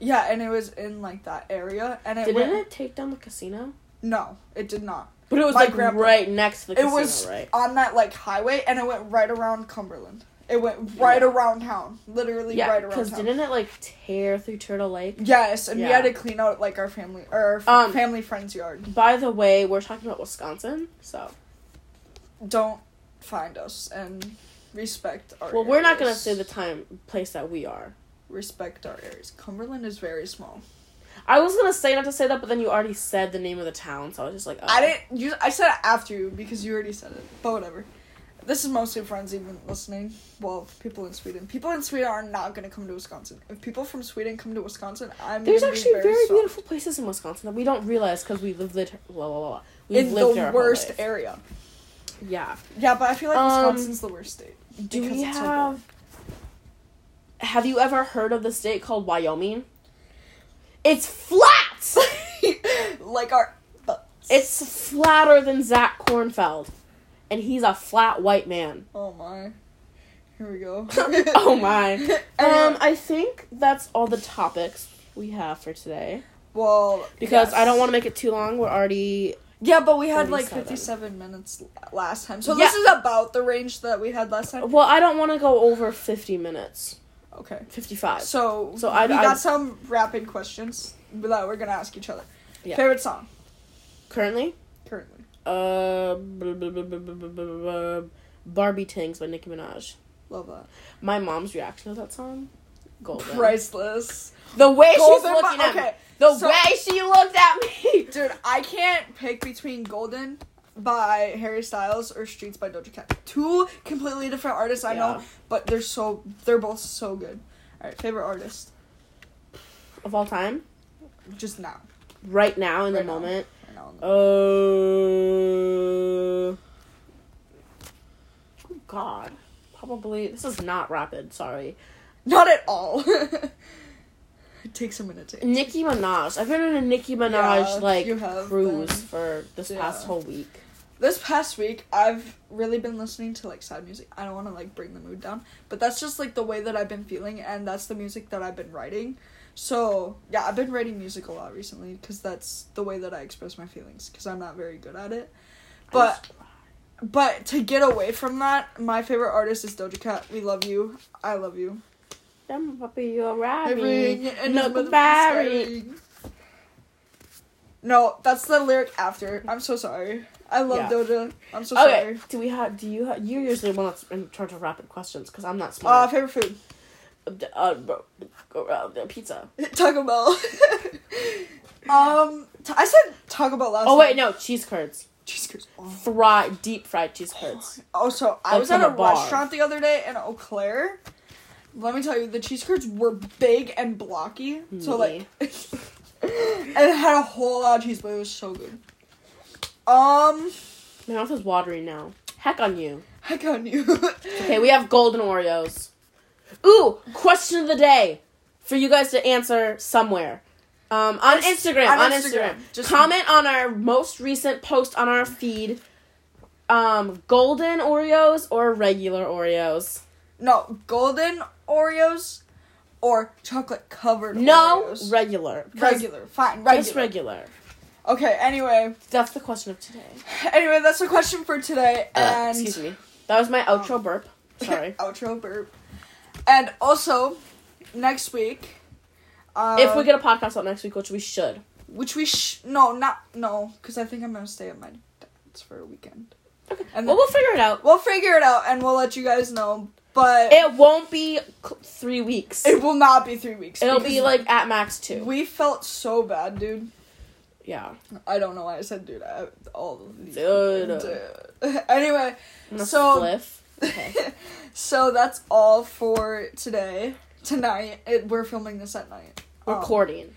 Yeah, and it was in like that area, and it Didn't went. it take down the casino? No, it did not. But it was My like grandpa- right next to the It casino, was right? on that like highway, and it went right around Cumberland. It went right Yeah. around town, literally Yeah, right around because didn't it like tear through Turtle Lake? Yes, and we had to clean out like our family or our Um, family friend's yard. By the way, we're talking about Wisconsin, so Don't find us and respect our. well, we're not gonna areas. say the time place that we are. respect our areas. Cumberland is very small. I was gonna say not to say that, but then you already said the name of the town, so I was just like, oh. I didn't. You, I said it after you because you already said it. But whatever. This is mostly friends even listening. Well, people in Sweden. People in Sweden are not gonna come to Wisconsin. If people from Sweden come to Wisconsin, I'm. There's gonna be actually very, very beautiful places in Wisconsin that we don't realize because we live lit. Blah, blah, blah. We've in lived the worst whole worst Yeah. Yeah, but I feel like Um, Wisconsin's the worst state. Do we it's so have? have you ever heard of the state called Wyoming? It's flat. [laughs] like our. butts. it's flatter than Zach Kornfeld, and he's a flat white man. Oh my. Here we go. [laughs] Oh my. [laughs] Um, I think that's all the topics we have for today. well, Because yes. I don't want to make it too long. We're already yeah, but we had like 57 minutes last time. So yeah. this is about the range that we had last time. Well, I don't want to go over 50 minutes. Okay. 55. So, so I, we got I'd... some rapid questions that we're going to ask each other. Yeah. Favorite song? Currently? Currently. Uh, Barbie Tingz by Nicki Minaj. Love that. My mom's reaction to that song? Golden. Priceless. The way she's looking at me. The so- way she looked at me. [laughs] Dude, I can't pick between Golden by Harry Styles or Streets by Doja Cat. Two completely different artists, I Yeah. know, but they're so they're both so good. All right, favorite artist Of all time, just now. right now in Right the now. moment. Right now. Uh. Oh God. Probably. This is not rapid. Sorry. Not at all. [laughs] takes a minute to. Nicki Minaj. I've been in a Nicki Minaj Yeah, like cruise been. for this past whole week. This past week, I've really been listening to like sad music. I don't want to like bring the mood down, but that's just like the way that I've been feeling, and that's the music that I've been writing. So yeah, I've been writing music a lot recently because that's the way that I express my feelings. Because I'm not very good at it. But but to get away from that, my favorite artist is Doja Cat. We love you. I love you. Them puppy, you're I raving. ring and Look motherfucking No, that's the lyric after. I'm so sorry. I love Yeah. Doja. I'm so Okay. sorry. Do we have? Do you? Ha- you're usually the one that's in charge of rapid questions because I'm not Uh, smart. favorite food. Uh, bro, go around the pizza. [laughs] Taco Bell. [laughs] um, t- I said Taco Bell last. Oh wait, time. no, cheese curds. Cheese curds. Oh. Fried, deep fried cheese curds. [gasps] Oh, so I Like was at a a bar. restaurant the other day in Eau Claire. Let me tell you, the cheese curds were big and blocky. So like, [laughs] and it had a whole lot of cheese, but it was so good. Um, My mouth is watering now. Heck on you. heck on you. Okay, we have golden Oreos. Ooh, question of the day for you guys to answer somewhere. Um, on Instagram, on on, Instagram. Instagram. Just- Comment on our most recent post on our feed. Um, golden Oreos or regular Oreos? No, golden Oreos or chocolate covered No, Oreos. regular. regular. Fine, regular. Just regular. Okay, anyway. That's the question of today. Anyway, that's the question for today. And Excuse me. That was my outro burp. Sorry. [laughs] outro burp. And also, next week. Uh, if we get a podcast out next week, which we should. which we sh- no not no because I think I'm gonna stay at my dad's for a weekend. Okay. And well, we'll figure it out. We'll figure it out and we'll let you guys know. But It won't be three weeks. it will not be three weeks. It'll be like at max two. we felt so bad, dude. Yeah. I don't know why I said dude. I, all Dude. Dude. [laughs] anyway, So- [laughs] spliff. Okay. so that's all for today. Tonight, it, we're filming this at night. Um, Recording.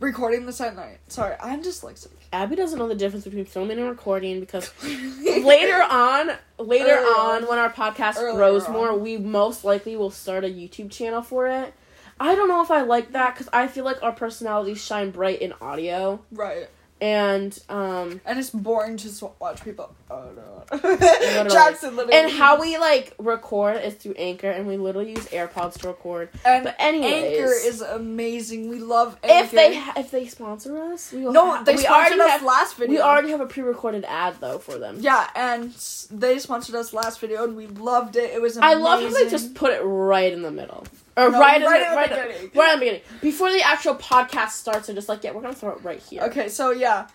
recording this at night. Sorry, I'm dyslexic. Abby doesn't know the difference between filming and recording because [laughs] later on, later Earlier on, when our podcast Earlier grows on. more, we most likely will start a YouTube channel for it. I don't know if I like that because I feel like our personalities shine bright in audio, right. And um, And it's boring to s- watch people. Oh no. [laughs] Jackson literally. and how [laughs] we like record is through Anchor, and we literally use AirPods to record. and But anyways, Anchor is amazing. We love Anchor. if they ha- if they sponsor us, we will no, they we sponsored already us have last video. we already have a pre-recorded ad though for them. Yeah, and they sponsored us last video, and we loved it. It was I love how they just put it right in the middle. Or No, right, in right the, at the right, beginning. right at the beginning. Before the actual podcast starts, they're just like, yeah, we're gonna throw it right here. Okay, so yeah.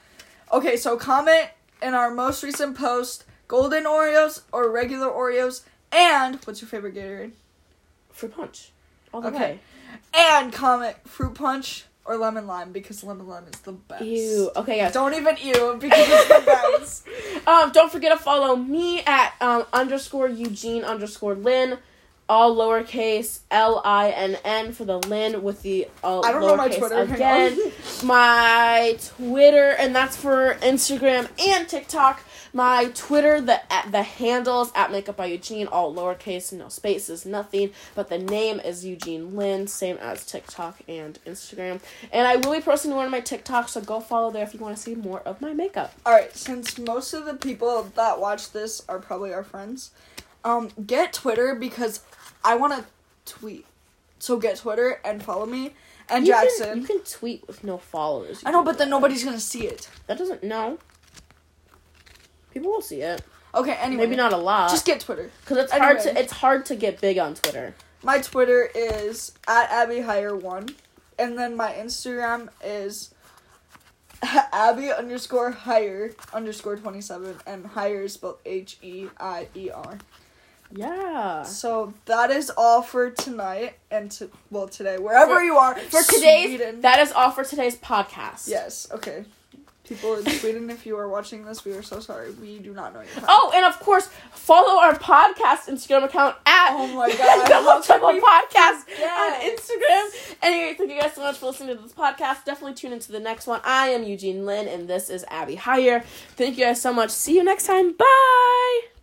Okay, so comment in our most recent post golden Oreos or regular Oreos, and what's your favorite Gatorade? Fruit punch. All the Okay. way. And comment fruit punch or lemon lime because lemon lime is the best. Ew. Okay, guys. Don't even ew because it's the best. [laughs] Um, don't forget to follow me at um underscore Eugene underscore Lynn, all lowercase L I N N for the Lynn with the uh, I don't know my lowercase Twitter. again. my Twitter, and that's for Instagram and TikTok. My Twitter, the at the handles at Makeup by Eugene, all lowercase, no spaces, nothing. But the name is Eugene Lynn, same as TikTok and Instagram. And I will be posting one of my TikToks, so go follow there if you want to see more of my makeup. Alright, since most of the people that watch this are probably our friends, um, get Twitter because I want to tweet. So get Twitter and follow me. And You can- Jackson. you can tweet with no followers. I know, but then nobody's gonna see it. That doesn't no. People will see it. Okay, anyway. Maybe not a lot. Just get Twitter. because it's hard to it's hard to get big on Twitter. My Twitter is at Abby Heier one, and then my Instagram is [laughs] Abby underscore Heier underscore twenty seven, and Heier is spelled H E I E R. Yeah. So that is all for tonight and to well today wherever For- you are For today's Sweden. that is all for today's podcast. yes okay. People in Sweden, if you are watching this, we are so sorry. We do not know your time. Oh, and of course, follow our podcast Instagram account at Oh my [laughs] God, Double Trouble Podcast on Instagram. Anyway, thank you guys so much for listening to this podcast. Definitely tune into the next one. I am Eugene Lynn, and this is Abby Heier. Thank you guys so much. See you next time. Bye.